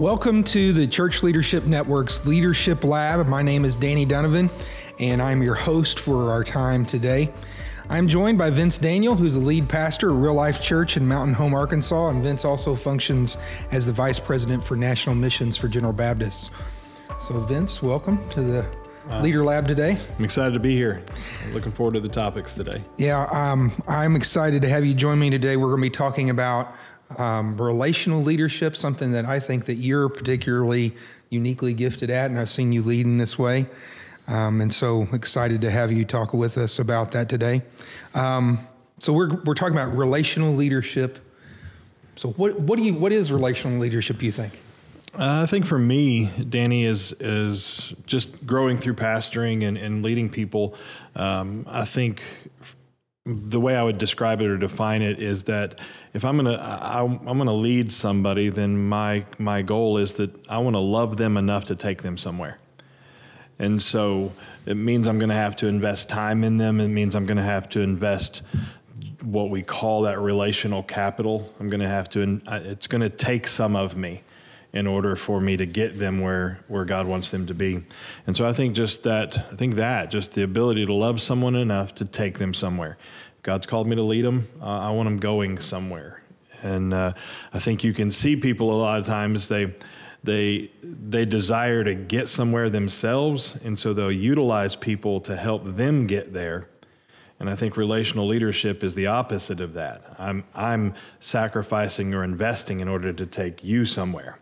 Welcome to the Church Leadership Network's Leadership Lab. My name is Danny Dunivan, and I'm your host for our time today. I'm joined by Vince Daniel, who's the lead pastor of Real Life Church in Mountain Home, Arkansas, and Vince also functions as the vice president for national missions for General Baptists. So, Vince, welcome to the Leader Lab today. I'm excited to be here. Looking forward to the topics today. Yeah, um, I'm excited to have you join me today. We're going to be talking about um, relational leadership, something that I think that you're particularly uniquely gifted at, and I've seen you lead in this way. Um, and so excited to have you talk with us about that today. Um, so we're we're talking about relational leadership. So what what do you what is relational leadership? You think? Uh, I think for me, Danny is is just growing through pastoring and, and leading people. Um, I think the way I would describe it or define it is that if I'm gonna I, I'm gonna lead somebody, then my my goal is that I want to love them enough to take them somewhere. And so it means I'm going to have to invest time in them. It means I'm going to have to invest what we call that relational capital. I'm going to have to, it's going to take some of me in order for me to get them where, where God wants them to be. And so I think just that, I think that, just the ability to love someone enough to take them somewhere. God's called me to lead them. Uh, I want them going somewhere. And uh, I think you can see people a lot of times, they, they they desire to get somewhere themselves and so they'll utilize people to help them get there and i think relational leadership is the opposite of that i'm i'm sacrificing or investing in order to take you somewhere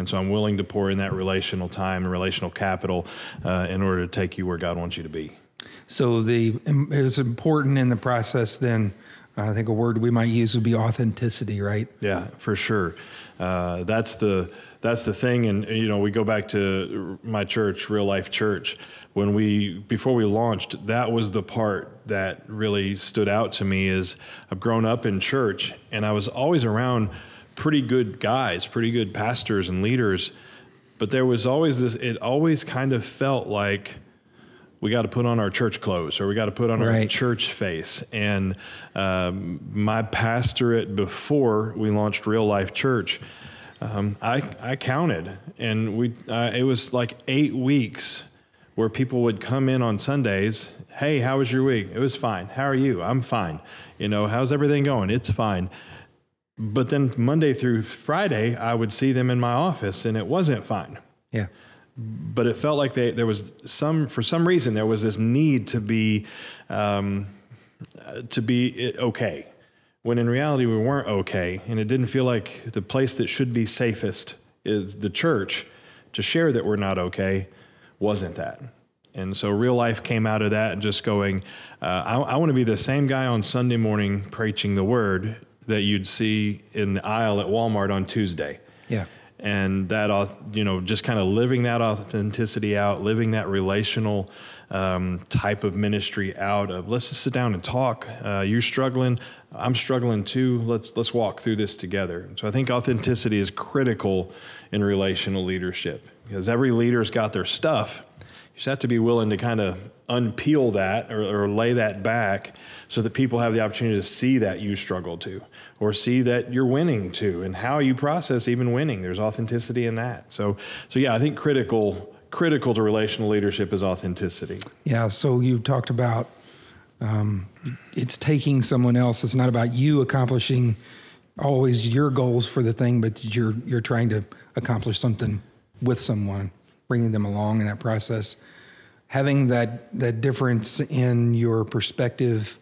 and so i'm willing to pour in that relational time and relational capital uh, in order to take you where god wants you to be so the it's important in the process then I think a word we might use would be authenticity, right? Yeah, for sure. Uh, that's the that's the thing. And you know, we go back to my church, Real Life Church. When we before we launched, that was the part that really stood out to me. Is I've grown up in church, and I was always around pretty good guys, pretty good pastors and leaders, but there was always this. It always kind of felt like we got to put on our church clothes or we got to put on right. our church face. And um, my pastorate before we launched Real Life Church, um, I, I counted, and we uh, it was like eight weeks where people would come in on Sundays. Hey, how was your week? It was fine. How are you? I'm fine. You know, how's everything going? It's fine. But then Monday through Friday, I would see them in my office, and it wasn't fine. Yeah. But it felt like they, there was some for some reason there was this need to be um, to be okay. When in reality we weren't okay and it didn't feel like the place that should be safest is the church to share that we're not okay wasn't that. And so real life came out of that and just going uh, I, I want to be the same guy on sunday morning preaching the word that you'd see in the aisle at walmart on tuesday. Yeah. And that you know just kind of living that authenticity out living that relational um, type of ministry out of let's just sit down and talk. Uh, you're struggling. I'm struggling too. Let's let's walk through this together. So i think authenticity is critical in relational leadership because every leader's got their stuff just have to be willing to kind of unpeel that or, or lay that back so that people have the opportunity to see that you struggle to or see that you're winning to and how you process even winning. There's authenticity in that. So so yeah i think critical critical to relational leadership is authenticity. Yeah so you talked about um, it's taking someone else. It's not about you accomplishing always your goals for the thing but you're you're trying to accomplish something with someone bringing them along in that process having that that difference in your perspective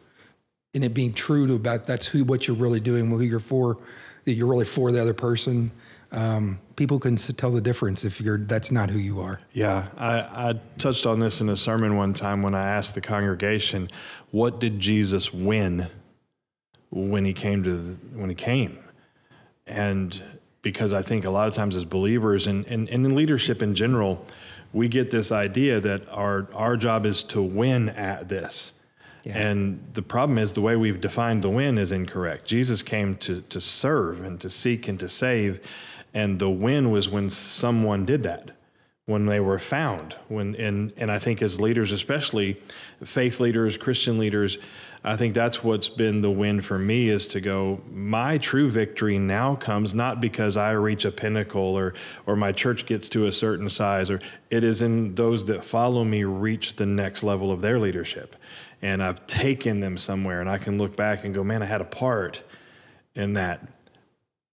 and it being true to about that's who what you're really doing, who you're for, that you're really for the other person. Um, people can tell the difference if you're that's not who you are. Yeah, I, I touched on this in a sermon one time when I asked the congregation, "What did Jesus win when he came to the, when he came?" And because I think a lot of times as believers and, and, and in leadership in general, we get this idea that our our job is to win at this yeah. And the problem is the way we've defined the win is incorrect. Jesus came to, to serve and to seek and to save. And the win was when someone did that, when they were found. When and, and I think as leaders, especially faith leaders, Christian leaders, I think that's what's been the win for me is to go, my true victory now comes not because I reach a pinnacle or, or my church gets to a certain size, or it is in those that follow me reach the next level of their leadership. And I've taken them somewhere and I can look back and go, man, I had a part in that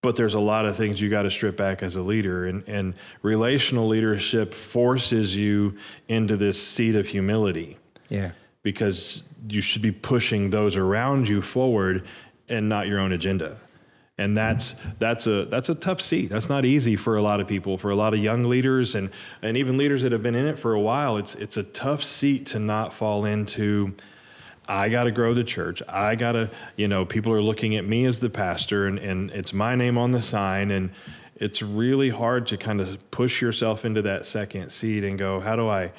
but there's a lot of things you got to strip back as a leader and, and relational leadership forces you into this seat of humility. Yeah. because you should be pushing those around you forward and not your own agenda. And that's that's a that's a tough seat. That's not easy for a lot of people for a lot of young leaders and and even leaders that have been in it for a while. It's it's a tough seat to not fall into I got to grow the church. I got to, you know, people are looking at me as the pastor and, and it's my name on the sign. And it's really hard to kind of push yourself into that second seat and go, how do I,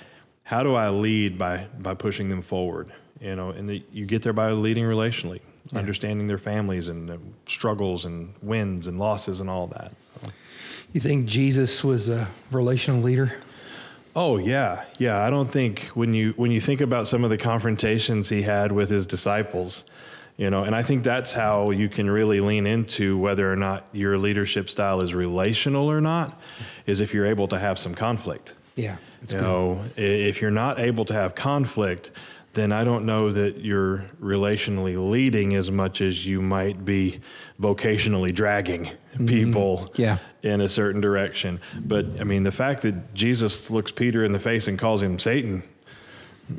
how do I lead by, by pushing them forward? You know, and the, you get there by leading relationally, yeah. understanding their families and the struggles and wins and losses and all that. So. You think Jesus was a relational leader? Oh yeah, yeah. I don't think when you when you think about some of the confrontations he had with his disciples, you know, and I think that's how you can really lean into whether or not your leadership style is relational or not, is if you're able to have some conflict. Yeah. You good. know, if you're not able to have conflict, then I don't know that you're relationally leading as much as you might be vocationally dragging mm-hmm. people mm-hmm. yeah. In a certain direction. But I mean, the fact that Jesus looks Peter in the face and calls him Satan,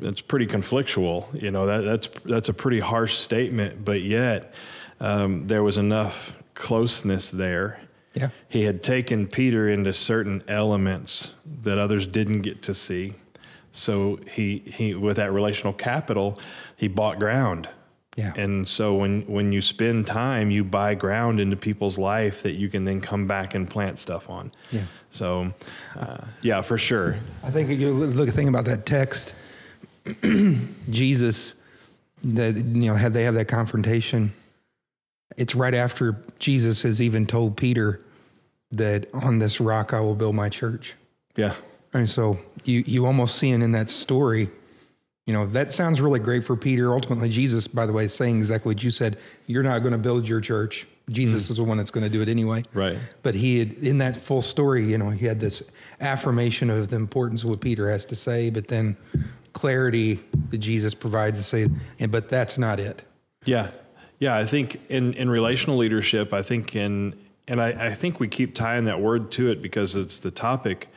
it's pretty conflictual. You know, that, that's, that's a pretty harsh statement, but yet um, there was enough closeness there. Yeah. He had taken Peter into certain elements that others didn't get to see so he he with that relational capital, he bought ground. Yeah. And so when when you spend time, you buy ground into people's life that you can then come back and plant stuff on. Yeah. So, uh, yeah, for sure. I think you look thing about that text. Jesus, that you know, had they have that confrontation. It's right after Jesus has even told Peter that on this rock I will build my church. Yeah. And so you you almost see seeing in that story, you know, that sounds really great for Peter. Ultimately, Jesus, by the way, is saying exactly what you said. You're not going to build your church. Jesus mm. is the one that's going to do it anyway. Right. But he had in that full story, you know, he had this affirmation of the importance of what Peter has to say, but then clarity that Jesus provides to say, and but that's not it. Yeah. Yeah. I think in, in relational leadership, I think in and I, I think we keep tying that word to it because it's the topic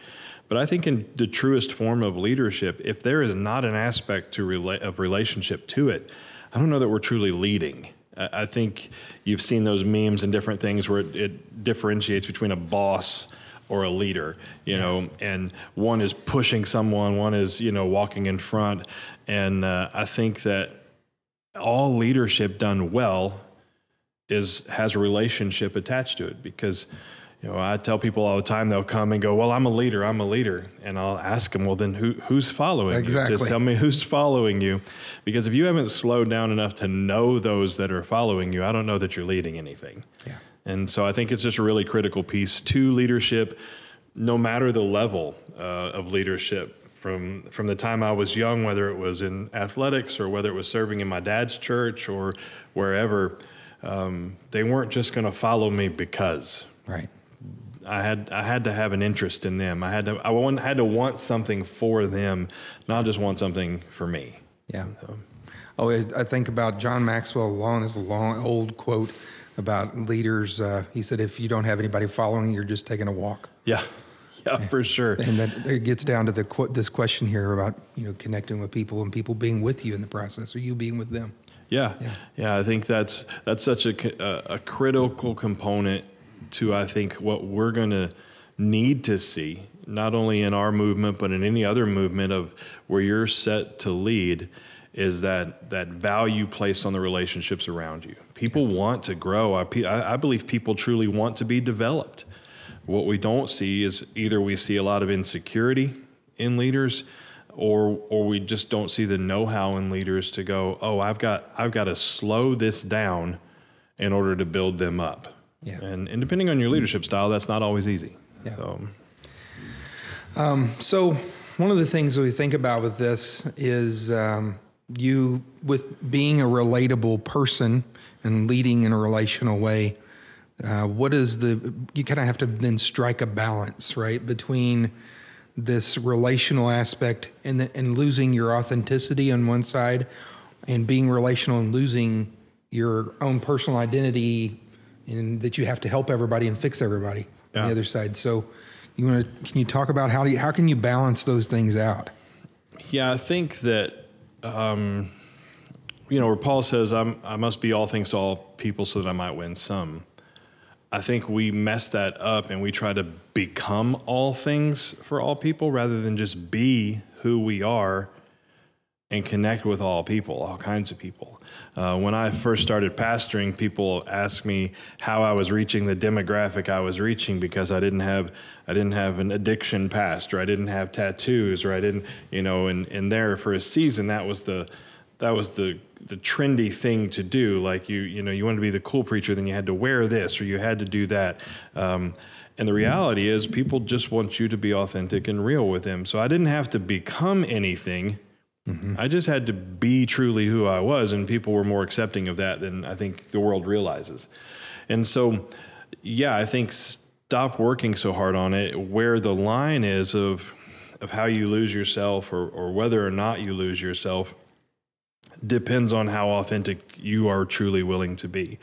but I think in the truest form of leadership, if there is not an aspect to rela- of relationship to it, I don't know that we're truly leading. I think you've seen those memes and different things where it, it differentiates between a boss or a leader, you know, and one is pushing someone, one is, you know, walking in front. And uh, I think that all leadership done well is has a relationship attached to it because you know, I tell people all the time they'll come and go, "Well, I'm a leader. I'm a leader," and I'll ask them, "Well, then who who's following exactly. you? Just tell me who's following you, because if you haven't slowed down enough to know those that are following you, I don't know that you're leading anything." Yeah. And so I think it's just a really critical piece to leadership, no matter the level uh, of leadership. From from the time I was young, whether it was in athletics or whether it was serving in my dad's church or wherever, um, they weren't just going to follow me because. Right I had I had to have an interest in them. I had to I want, had to want something for them, not just want something for me. Yeah. So. Oh, I think about John Maxwell long. This is a long old quote about leaders. Uh, he said, "If you don't have anybody following, you're just taking a walk." Yeah. Yeah, for sure. And that it gets down to the this question here about you know connecting with people and people being with you in the process, or you being with them. Yeah, yeah, yeah I think that's that's such a, a, a critical component to I think what we're going to need to see not only in our movement but in any other movement of where you're set to lead is that that value placed on the relationships around you. People want to grow. I, I believe people truly want to be developed. What we don't see is either we see a lot of insecurity in leaders, or or we just don't see the know-how in leaders to go, oh, I've got I've got to slow this down in order to build them up. Yeah. And, and depending on your leadership style, that's not always easy. Yeah. So. Um, so one of the things that we think about with this is um, you with being a relatable person and leading in a relational way. Uh, what is the you kind of have to then strike a balance right between this relational aspect and the, and losing your authenticity on one side and being relational and losing your own personal identity and that you have to help everybody and fix everybody on the other side. So you want to can you talk about how do you how can you balance those things out? Yeah, I think that, um, you know, where Paul says, I'm, I must be all things to all people so that I might win some. I think we mess that up and we try to become all things for all people rather than just be who we are and connect with all people, all kinds of people. Uh, when I first started pastoring, people asked me how I was reaching the demographic I was reaching because I didn't have I didn't have an addiction past, or I didn't have tattoos, or I didn't, you know, and and there for a season that was the that was the the trendy thing to do. Like you you know you wanted to be the cool preacher, then you had to wear this or you had to do that. Um, and the reality is, people just want you to be authentic and real with them. So I didn't have to become anything. I just had to be truly who I was, and people were more accepting of that than I think the world realizes. And so, yeah, I think stop working so hard on it. Where the line is of of how you lose yourself, or or whether or not you lose yourself, depends on how authentic you are truly willing to be.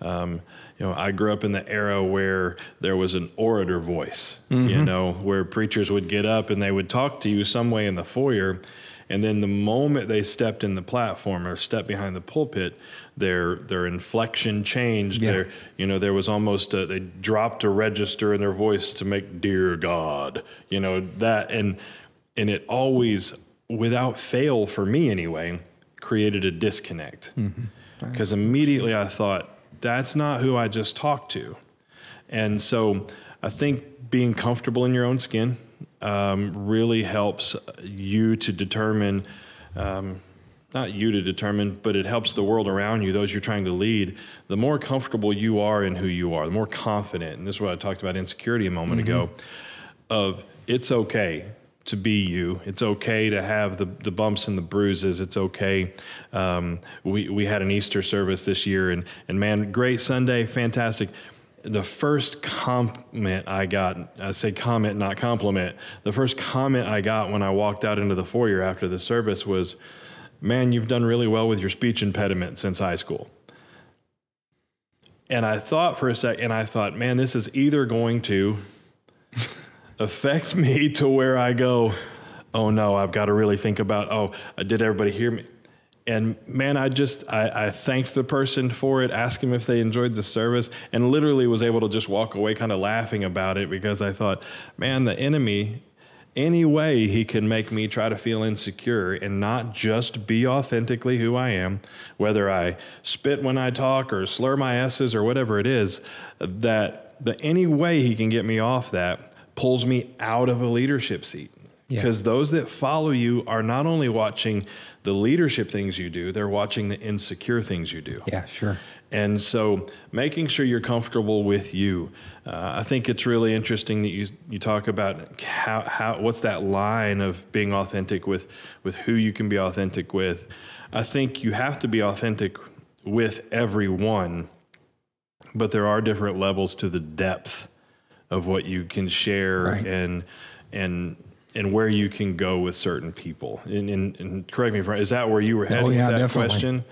Um, you know, I grew up in the era where there was an orator voice, you know, where preachers would get up and they would talk to you some way in the foyer. And then the moment they stepped in the platform or stepped behind the pulpit, their their inflection changed. Yeah. Their you know there was almost a, they dropped a register in their voice to make "Dear God," you know that, and and it always, without fail for me anyway, created a disconnect mm-hmm. because immediately I thought that's not who I just talked to, and so I think being comfortable in your own skin um, really helps you to determine. Um, not you to determine, but it helps the world around you, those you're trying to lead. The more comfortable you are in who you are, the more confident, and this is what I talked about insecurity a moment ago, of it's okay to be you. It's okay to have the, the bumps and the bruises. It's okay. Um, we, we had an Easter service this year, and, and man, great Sunday, fantastic. The first comment I got, I say comment, not compliment, the first comment I got when I walked out into the foyer after the service was, Man, you've done really well with your speech impediment since high school. And I thought for a sec, and I thought, man, this is either going to affect me to where I go, oh no, I've got to really think about, oh, did everybody hear me? And man, I just I, I thanked the person for it, asked them if they enjoyed the service, and literally was able to just walk away kind of laughing about it because I thought, man, the enemy, any way he can make me try to feel insecure and not just be authentically who I am, whether I spit when I talk or slur my s's or whatever it is, that the any way he can get me off that pulls me out of a leadership seat. Yeah. Because those that follow you are not only watching the leadership things you do, they're watching the insecure things you do. yeah sure And so making sure you're comfortable with you. Uh, I think it's really interesting that you, you talk about how, how, what's that line of being authentic with, with who you can be authentic with. I think you have to be authentic with everyone, but there are different levels to the depth of what you can share Right. and, and, and where you can go with certain people. And, and, and correct me if I'm is that where you were heading Oh, yeah, with that definitely. question?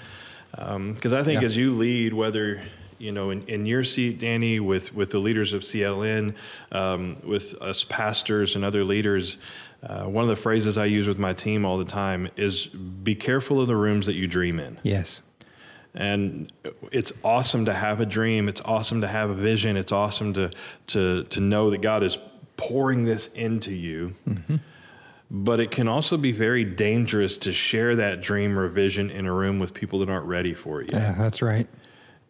Because I think Yeah. as you lead, whether you know in, in your seat, Danny, with with the leaders of CLN, um, with us pastors and other leaders, uh, one of the phrases I use with my team all the time is "Be careful of the rooms that you dream in." yes And it's awesome to have a dream. It's awesome to have a vision. It's awesome to to to know that God is pouring this into you. But it can also be very dangerous to share that dream or vision in a room with people that aren't ready for it. yet. yeah that's right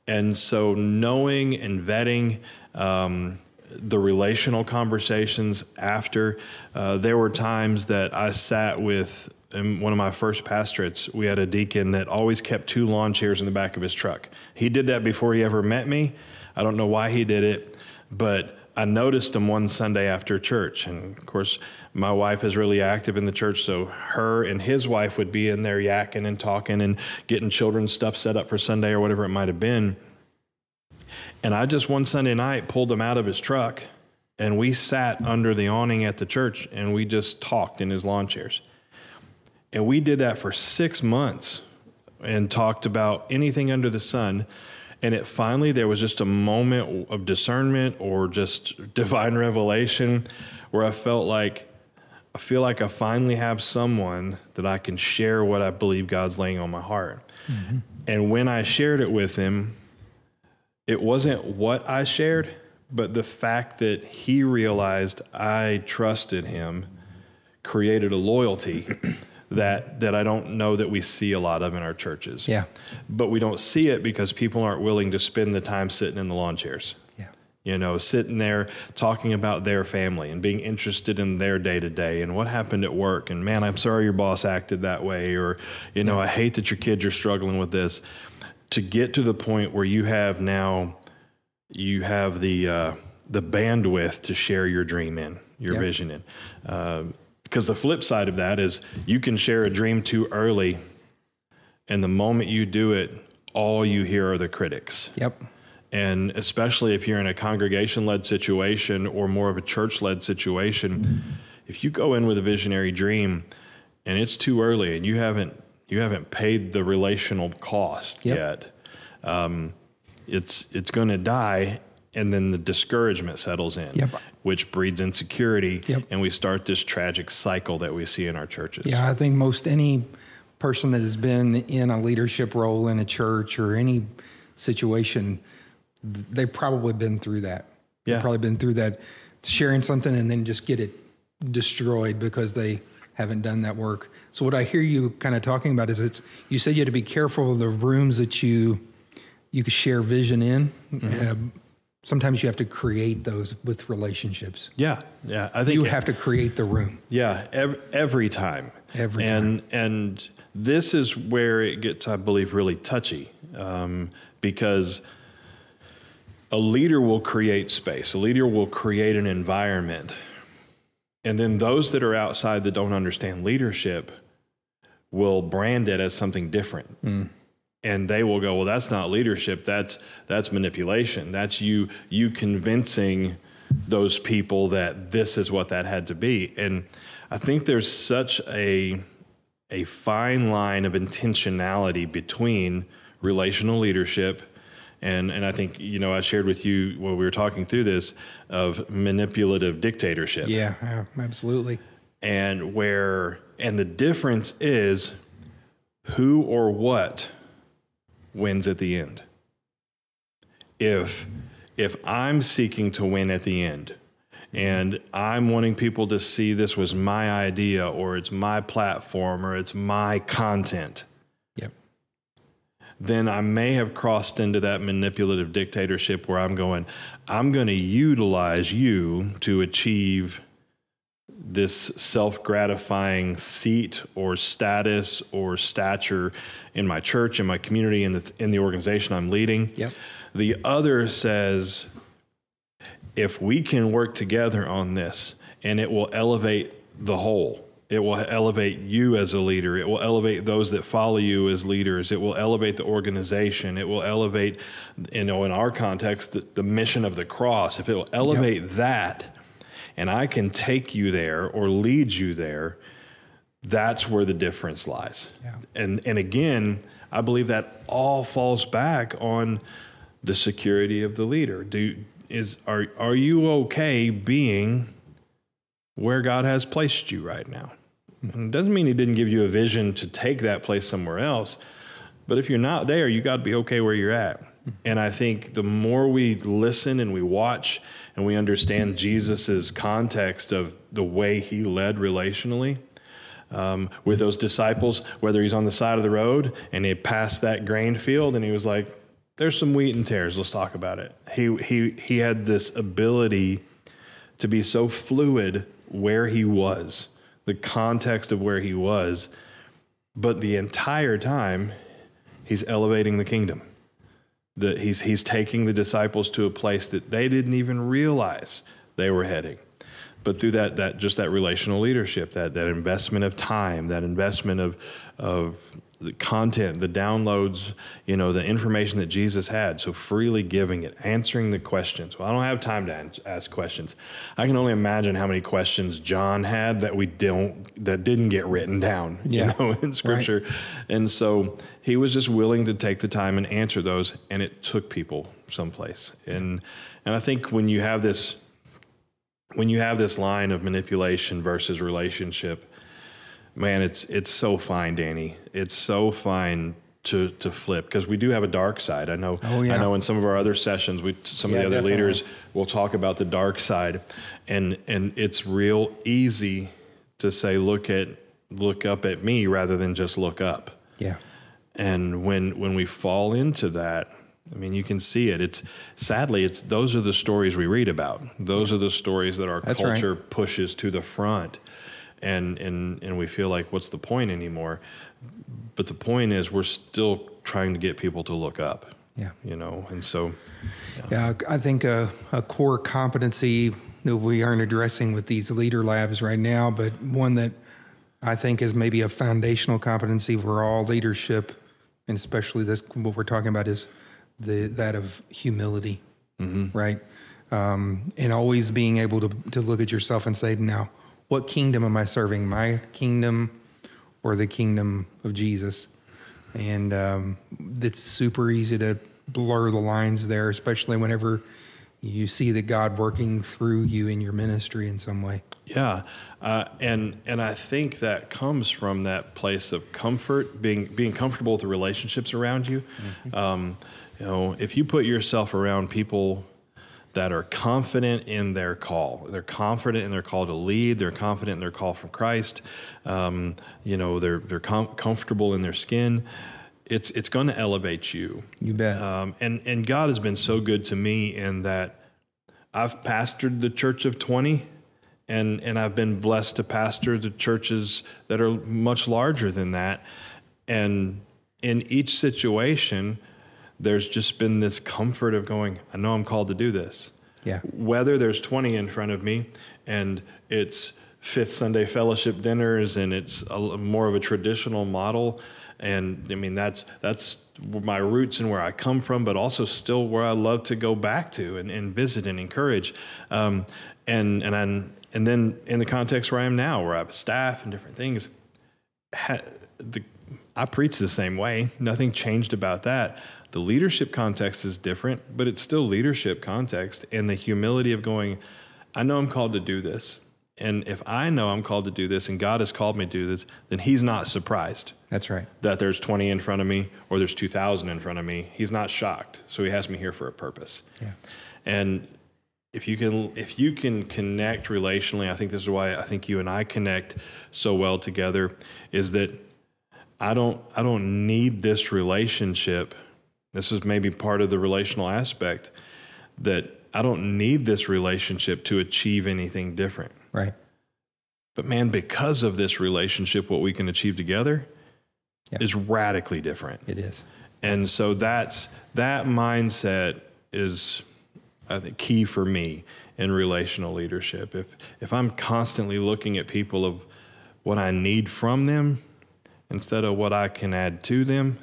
And so, knowing and vetting um, the relational conversations after, uh, there were times that I sat with in one of my first pastorates. We had a deacon that always kept two lawn chairs in the back of his truck. He did that before he ever met me. I don't know why he did it, but I noticed him one Sunday after church. And of course, my wife is really active in the church. So her and his wife would be in there yakking and talking and getting children's stuff set up for Sunday or whatever it might have been. And I just one Sunday night pulled him out of his truck and we sat under the awning at the church and we just talked in his lawn chairs. And we did that for six months and talked about anything under the sun. And it finally, there was just a moment of discernment or just divine revelation where I felt like, I feel like I finally have someone that I can share what I believe God's laying on my heart. Mm-hmm. And when I shared it with him, it wasn't what I shared, but the fact that he realized I trusted him created a loyalty that that I don't know that we see a lot of in our churches. Yeah. But we don't see it because people aren't willing to spend the time sitting in the lawn chairs. Yeah. You know, sitting there talking about their family and being interested in their day to day and what happened at work and man, I'm sorry your boss acted that way or you know, I hate that your kids are struggling with this. To get to the point where you have now you have the uh, the bandwidth to share your dream in, your yep. vision in. Uh, because the flip side of that is you can share a dream too early, and the moment you do it, all you hear are the critics. Yep. And especially if you're in a congregation led situation or more of a church led situation, if you go in with a visionary dream and it's too early and you haven't you haven't paid the relational cost yep. yet, um, it's it's going to die and then the discouragement settles in, yep. which breeds insecurity, yep. and we start this tragic cycle that we see in our churches. Yeah, I think most any person that has been in a leadership role in a church or any situation, they've probably been through that. Yeah, they've probably been through that, sharing something and then just get it destroyed because they haven't done that work. So what I hear you kind of talking about is it's you said you had to be careful of the rooms that you you could share vision in. Mm-hmm. Uh, sometimes you have to create those with relationships. Yeah, yeah. I think you have to create the room. Yeah, every, every time. Every and, time. And this is where it gets, I believe, really touchy um, because a leader will create space. A leader will create an environment, and then those that are outside that don't understand leadership will brand it as something different. Mm and they will go well that's not leadership that's that's manipulation that's you you convincing those people that this is what that had to be and i think there's such a a fine line of intentionality between relational leadership and and I think you know I shared with you while we were talking through this of manipulative dictatorship. Yeah, yeah, absolutely. And where and the difference is who or what wins at the end. If if I'm seeking to win at the end and I'm wanting people to see this was my idea or it's my platform or it's my content. Yep. Then I may have crossed into that manipulative dictatorship where I'm going, I'm going to utilize you to achieve this self gratifying seat or status or stature in my church, in my community, in the, in the organization I'm leading. Yep. The other says, if we can work together on this and it will elevate the whole, it will elevate you as a leader. It will elevate those that follow you as leaders. It will elevate the organization. It will elevate, you know, in our context, the, the mission of the cross. If it will elevate yep. that, and I can take you there or lead you there, that's where the difference lies. Yeah. And and again, I believe that all falls back on the security of the leader. Do is are are you okay being where God has placed you right now? And it doesn't mean he didn't give you a vision to take that place somewhere else. But if you're not there, you got to be okay where you're at. And I think the more we listen and we watch and we understand Jesus's context of the way he led relationally um, with those disciples, whether he's on the side of the road and he passed that grain field and he was like, "There's some wheat and tares. Let's talk about it." He he he had this ability to be so fluid where he was, the context of where he was, but the entire time he's elevating the kingdom that he's he's taking the disciples to a place that they didn't even realize they were heading. But through that that just that relational leadership that that investment of time that investment of of the content the downloads you know the information that jesus had. So freely giving it answering the questions. Well i don't have time to ask questions. I can only imagine how many questions john had that we don't that didn't get written down Yeah. you know in scripture. And so he was just willing to take the time and answer those and it took people someplace. And and i think when you have this when you have this line of manipulation versus relationship, man, it's it's so fine, Danny. It's so fine to to flip because we do have a dark side. I know. Oh, yeah. I know. In some of our other sessions, we some Yeah, of the other definitely. leaders will talk about the dark side, and and it's real easy to say, look at look up at me rather than just look up. Yeah. And when when we fall into that, I mean, you can see it. It's sadly, it's those are the stories we read about. Those are the stories that our That's right. culture pushes to the front, and and and we feel like, what's the point anymore? But the point is, we're still trying to get people to look up. Yeah. You know, and so Yeah, I think a, a core competency that we aren't addressing with these leader labs right now, but one that I think is maybe a foundational competency for all leadership, and especially this what we're talking about is the that of humility, right? Um, and always being able to to look at yourself and say, now, what kingdom am I serving? My kingdom or the kingdom of Jesus? and um, it's super easy to blur the lines there, especially whenever you see that God working through you in your ministry in some way. Yeah, uh, and and I think that comes from that place of comfort, being being comfortable with the relationships around you. Um, you know, if you put yourself around people that are confident in their call, they're confident in their call to lead, they're confident in their call from Christ. Um, you know, they're they're com- comfortable in their skin. It's it's going to elevate you. You bet. Um, and and God has been so good to me in that I've pastored the church of 20 and and I've been blessed to pastor the churches that are much larger than that and in each situation there's just been this comfort of going I know I'm called to do this Yeah. whether there's 20 in front of me and it's fifth Sunday fellowship dinners and it's a, more of a traditional model and I mean that's that's my roots and where I come from but also still where I love to go back to and, and visit and encourage um, and and I'm, and then in the context where I am now where I have a staff and different things ha- the, I preach the same way. Nothing changed about that. The leadership context is different, but it's still leadership context and the humility of going, I know I'm called to do this. And if I know I'm called to do this and God has called me to do this, then He's not surprised That's right. that there's 20 in front of me or there's 2,000 in front of me. He's not shocked. So He has me here for a purpose. Yeah. And if you can if you can connect relationally, I think this is why I think you and I connect so well together is that I don't I don't need this relationship. This is maybe part of the relational aspect that I don't need this relationship to achieve anything different. Right. But man, because of this relationship, what we can achieve together Yeah. is radically different. It is. And so that's that mindset is I think key for me in relational leadership. If if I'm constantly looking at people of what I need from them instead of what I can add to them,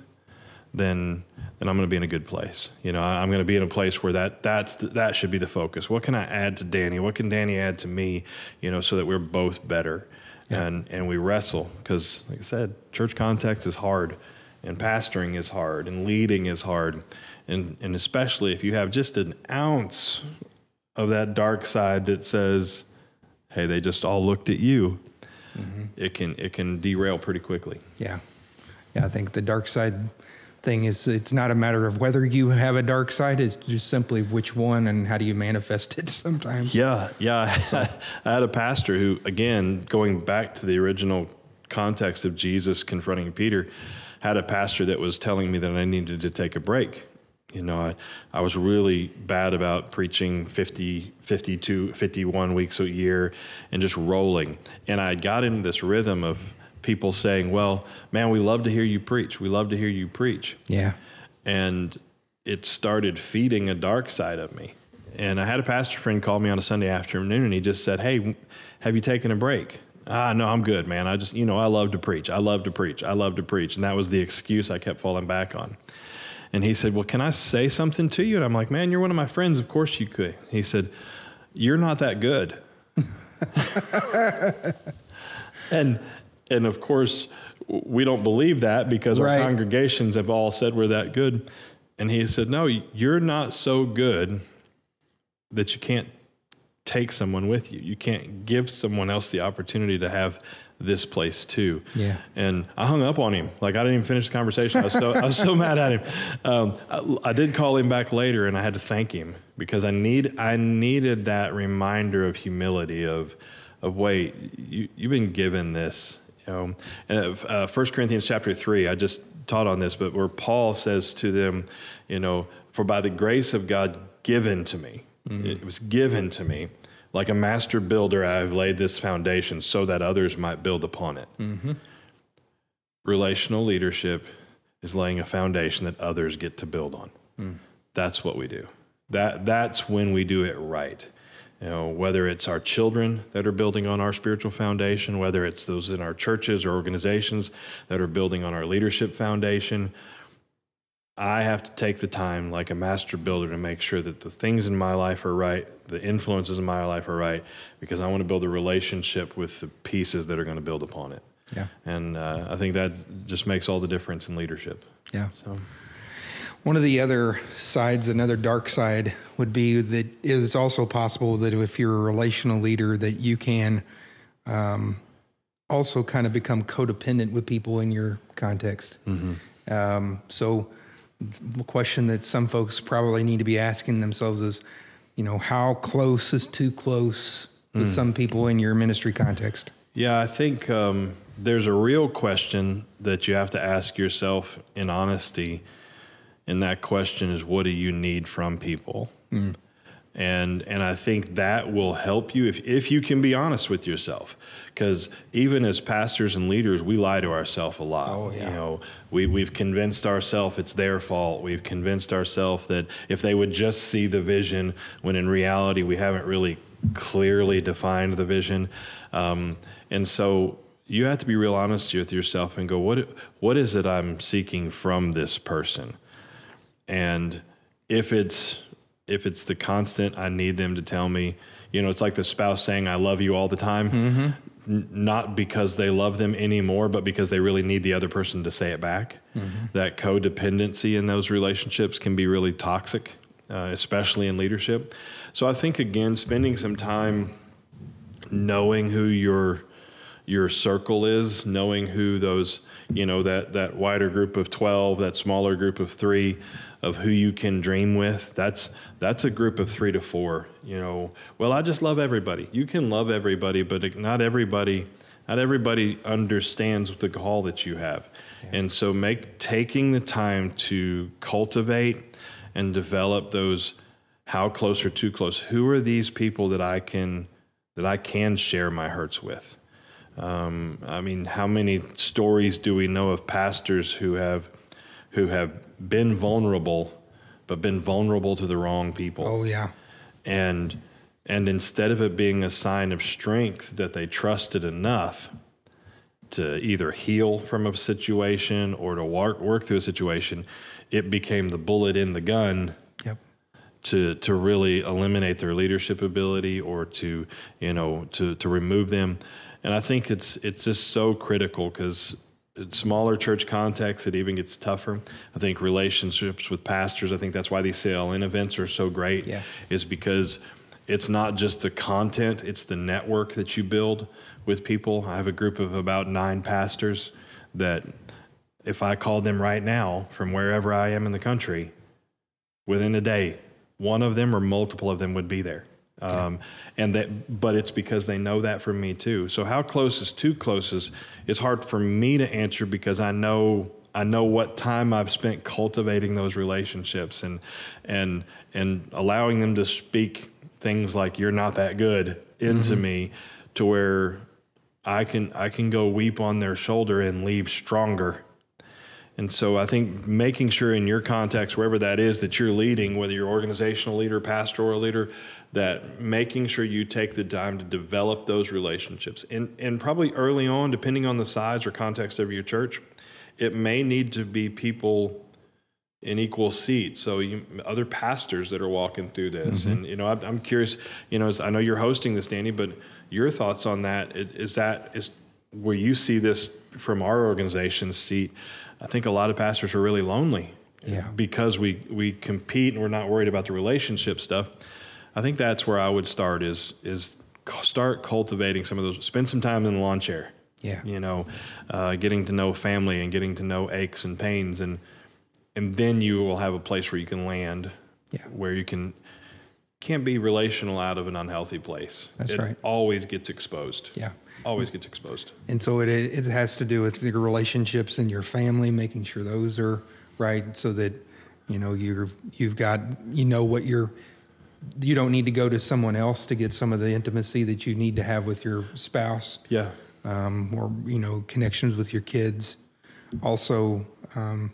then then I'm going to be in a good place. You know, I'm going to be in a place where that that's the, that should be the focus. What can I add to Danny? What can Danny add to me? You know, so that we're both better, and and we wrestle because, like I said, church context is hard, and pastoring is hard, and leading is hard, and and especially if you have just an ounce of that dark side that says, "Hey, they just all looked at you." Mm-hmm. It can it can derail pretty quickly. Yeah. Yeah. I think the dark side thing is it's not a matter of whether you have a dark side, it's just simply which one and how do you manifest it sometimes. Yeah, yeah. I had a pastor who, again, going back to the original context of Jesus confronting Peter, had a pastor that was telling me that I needed to take a break. You know, I, I was really bad about preaching 50, 52, 51 weeks a year and just rolling. And I got into this rhythm of people saying, well, man, we love to hear you preach. We love to hear you preach Yeah. and it started feeding a dark side of me. And I had a pastor friend call me on a Sunday afternoon and he just said, Hey, have you taken a break? Ah, no, I'm good, man. I just, you know, I love to preach. I love to preach. I love to preach. And that was the excuse I kept falling back on. And he said, Well, can I say something to you? And I'm like, Man, you're one of my friends. Of course you could. He said, You're not that good. and and of course, we don't believe that because Right. our congregations have all said we're that good. And he said, No, you're not so good that you can't take someone with you. You can't give someone else the opportunity to have this place too. Yeah. And I hung up on him. Like I didn't even finish the conversation. I was so I was so mad at him. Um, I, I did call him back later, and I had to thank him because I need I needed that reminder of humility of of wait you you've been given this. You know, uh, 1 Corinthians chapter three. I just taught on this, but where Paul says to them, you know, for by the grace of God given to me, it was given to me. Like a master builder, I have laid this foundation so that others might build upon it. Mm-hmm. Relational leadership is laying a foundation that others get to build on. Mm. That's what we do. That that's when we do it right. You know, whether it's our children that are building on our spiritual foundation, whether it's those in our churches or organizations that are building on our leadership foundation, I have to take the time, like a master builder, to make sure that the things in my life are right, the influences in my life are right, because I want to build a relationship with the pieces that are going to build upon it. Yeah. And uh, I think that just makes all the difference in leadership. Yeah. So, One of the other sides, another dark side, would be that it is also possible that if you're a relational leader, that you can um, also kind of become codependent with people in your context. Um, so, question that some folks probably need to be asking themselves is, you know, how close is too close with some people in your ministry context? yeah, I think um, there's a real question that you have to ask yourself in honesty. And that question is, what do you need from people? And and I think that will help you if if you can be honest with yourself. Because even as pastors and leaders we lie to ourselves a lot. Oh, yeah. you know we we've convinced ourselves it's their fault. We've convinced ourselves that if they would just see the vision when in reality we haven't really clearly defined the vision. Um, and so you have to be real honest with yourself and go what what is it I'm seeking from this person? And if it's if it's the constant i need them to tell me you know it's like the spouse saying i love you all the time. N- not because they love them anymore but because they really need the other person to say it back. That codependency in those relationships can be really toxic uh, especially in leadership. So i think again spending some time knowing who your your circle is, knowing who those, you know, that that wider group of 12, that smaller group of 3 of who you can dream with. That's that's a group of 3 to 4, you know. Well, I just love everybody. You can love everybody, but not everybody not everybody understands the call that you have. And so make taking the time to cultivate and develop those how close or too close. Who are these people that I can that I can share my hurts with? Um, I mean, how many stories do we know of pastors who have who have been vulnerable, but been vulnerable to the wrong people? Oh, yeah. and and instead of it being a sign of strength that they trusted enough to either heal from a situation or to work work through a situation, it became the bullet in the gun Yep. to to really eliminate their leadership ability or to you know to to remove them and i think it's it's just so critical because smaller church contexts it even gets tougher i think relationships with pastors i think that's why these CLN events are so great Yeah. is because it's not just the content it's the network that you build with people i have a group of about nine pastors that if i called them right now from wherever i am in the country within a day, one of them or multiple of them would be there. Um, and that, but it's because they know that from me too. So how close is too close is, is hard for me to answer because I know I know what time I've spent cultivating those relationships and and and allowing them to speak things like "you're not that good" into me, to where I can I can go weep on their shoulder and leave stronger And so I think making sure in your context, wherever that is that you're leading, whether you're organizational leader, pastoral leader, that making sure you take the time to develop those relationships. And, and probably early on, depending on the size or context of your church, it may need to be people in equal seats. So you, other pastors that are walking through this, mm-hmm. and you know, I'm, I'm curious. You know, I know you're hosting this, Danny, but your thoughts on that? Is that is where you see this from our organization's seat? I think a lot of pastors are really lonely. Yeah. Because we we compete and we're not worried about the relationship stuff. I think that's where I would start is is start cultivating some of those. Spend some time in the lawn chair. Yeah. You know, uh, getting to know family and getting to know aches and pains and and then you will have a place where you can land. Yeah. Where you can can't be relational out of an unhealthy place. That's it right. Always gets exposed. Yeah. Always gets exposed. And so it it has to do with your relationships and your family, making sure those are right, so that you know you're you've got you know what you're. You don't need to go to someone else to get some of the intimacy that you need to have with your spouse. Yeah. Um, or you know connections with your kids. Also, um,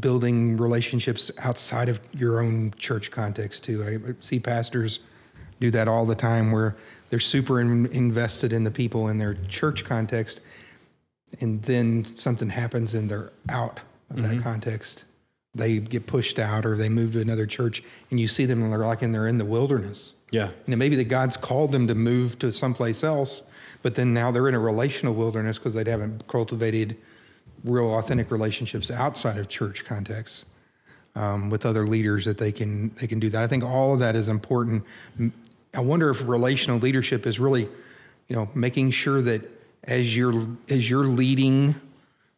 building relationships outside of your own church context too. I see pastors do that all the time where they're super in, invested in the people in their church context and then something happens and they're out of mm-hmm. that context. They get pushed out or they move to another church and you see them and they're like and they're in the wilderness. Yeah. You know, maybe the God's called them to move to someplace else, but then now they're in a relational wilderness because they haven't cultivated real authentic relationships outside of church contexts um, with other leaders that they can they can do that. I think all of that is important. I wonder if relational leadership is really, you know, making sure that as you're as you're leading,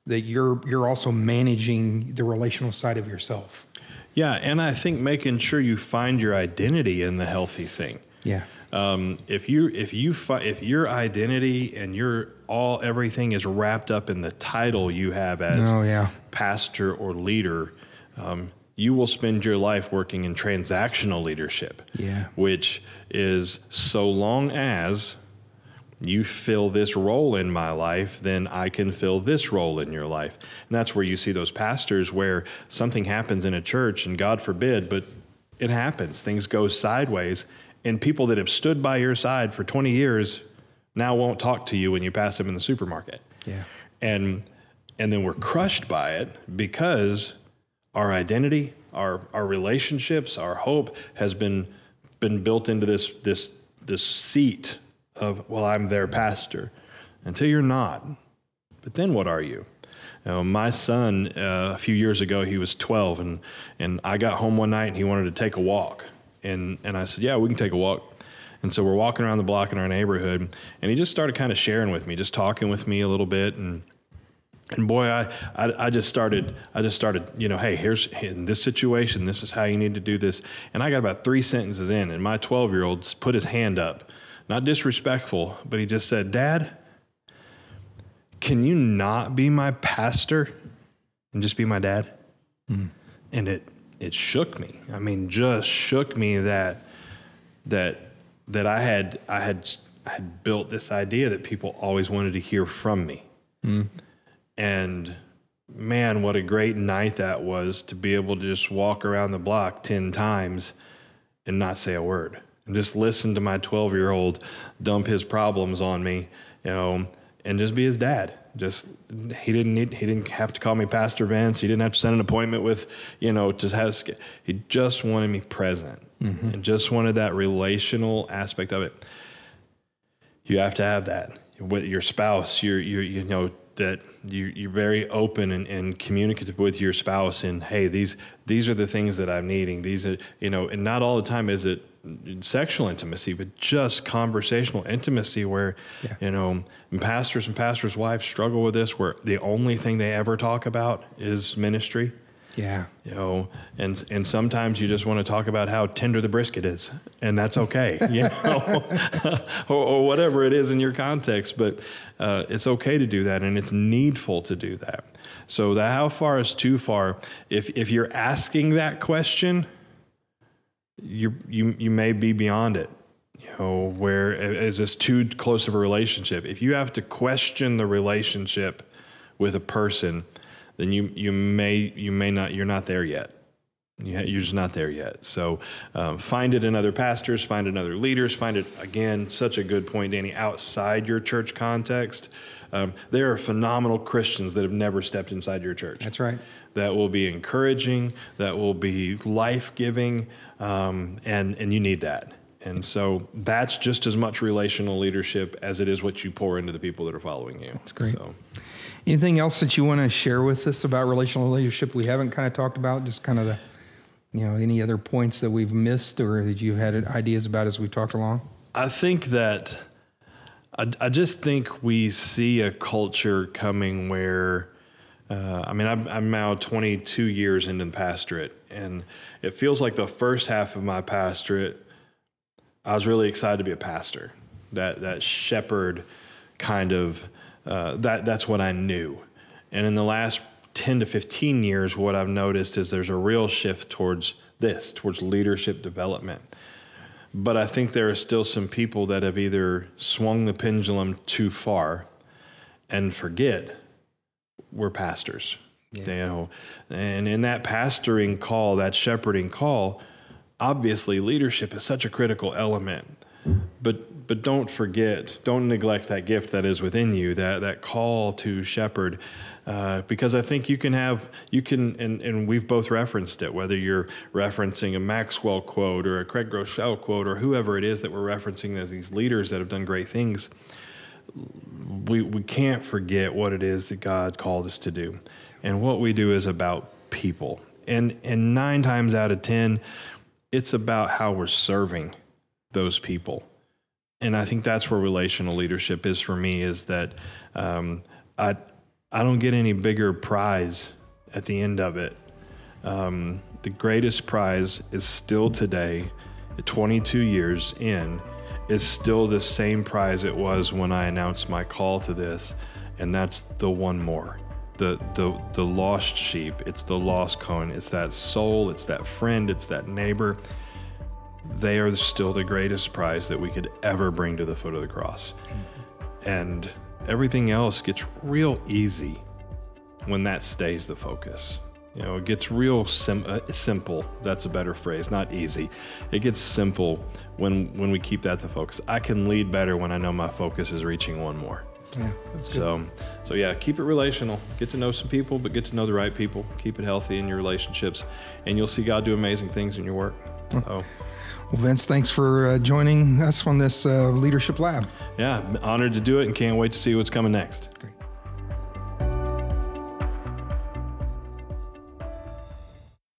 that you're you're also managing the relational side of yourself. Yeah, and I think making sure you find your identity in the healthy thing. Yeah. Um, if you if you fi- if your identity and your all everything is wrapped up in the title you have as oh, yeah. pastor or leader, um, you will spend your life working in transactional leadership. Yeah. Which is so long as you fill this role in my life, then I can fill this role in your life. And that's where you see those pastors where something happens in a church, and God forbid, but it happens. Things go sideways, and people that have stood by your side for 20 years now won't talk to you when you pass them in the supermarket. Yeah. And and then we're crushed by it because our identity, our our relationships, our hope has been been built into this this this seat of well, I'm their pastor until you're not. But then what are you? you know, my son, uh, a few years ago, he was 12, and, and I got home one night and he wanted to take a walk. And, and I said, Yeah, we can take a walk. And so we're walking around the block in our neighborhood, and he just started kind of sharing with me, just talking with me a little bit. And and boy, I, I, I, just started, I just started, you know, hey, here's in this situation, this is how you need to do this. And I got about three sentences in, and my 12 year old put his hand up, not disrespectful, but he just said, Dad, can you not be my pastor and just be my dad? Mm. And it, it shook me. I mean, just shook me that that that I had I had I had built this idea that people always wanted to hear from me. Mm. And man, what a great night that was to be able to just walk around the block 10 times and not say a word and just listen to my 12 year old dump his problems on me, you know, and just be his dad. Just he didn't need he didn't have to call me Pastor Vince. He didn't have to send an appointment with you know to have. He just wanted me present mm-hmm. and just wanted that relational aspect of it. You have to have that with your spouse. You're you you know that you you're very open and, and communicative with your spouse and hey these these are the things that I'm needing. These are you know and not all the time is it sexual intimacy, but just conversational intimacy where, yeah. you know, pastors and pastors' wives struggle with this, where the only thing they ever talk about is ministry. Yeah. You know, and and sometimes you just want to talk about how tender the brisket is, and that's okay, you know, or, or, whatever it is in your context. But uh, it's okay to do that, and it's needful to do that. So that how far is too far? If if you're asking that question, you you you may be beyond it. You know, where is this too close of a relationship? If you have to question the relationship with a person, then you you may you may not you're not there yet. You're just not there yet. So um, find it in other pastors, find it in other leaders, find it again. Such a good point, Danny. Outside your church context, um, there are phenomenal Christians that have never stepped inside your church That's right. that will be encouraging, that will be life giving, um, and and you need that. And so that's just as much relational leadership as it is what you pour into the people that are following you. That's great. So, Anything else that you want to share with us about relational leadership we haven't kind of talked about? Just kind of the, you know, any other points that we've missed or that you've had ideas about as we talked along? I think that I, I just think we see a culture coming where. Uh, I mean, I'm, I'm now 22 years into the pastorate, and it feels like the first half of my pastorate I was really excited to be a pastor. That that shepherd kind of uh, that that's what I knew. And in the last ten to fifteen years, what I've noticed is there's a real shift towards this, towards leadership development. But I think there are still some people that have either swung the pendulum too far and forget we're pastors. You know, and in that pastoring call, that shepherding call, obviously leadership is such a critical element but but don't forget don't neglect that gift that is within you that that call to shepherd uh, because I think you can have you can and, and we've both referenced it whether you're referencing a Maxwell quote or a Craig Groeschel quote or whoever it is that we're referencing as these leaders that have done great things. We we can't forget what it is that God called us to do and what we do is about people. And and 9 times out of 10 it's about how we're serving those people. And I think that's where relational leadership is for me is that um, I, I don't get any bigger prize at the end of it. Um, the greatest prize is still today, 22 years in, is still the same prize it was when I announced my call to this, and that's the one more. The, the, the lost sheep, it's the lost coin, it's that soul, it's that friend, it's that neighbor they are still the greatest prize that we could ever bring to the foot of the cross. And everything else gets real easy when that stays the focus. You know, it gets real sim- uh, simple. That's a better phrase, not easy. It gets simple when when we keep that the focus. I can lead better when I know my focus is reaching one more. Yeah, good. So, so yeah, keep it relational. Get to know some people, but get to know the right people. Keep it healthy in your relationships, and you'll see God do amazing things in your work. So, Well, Vince, thanks for uh, joining us on this uh, Leadership Lab. yeah, honored to do it, and can't wait to see what's coming next. Great.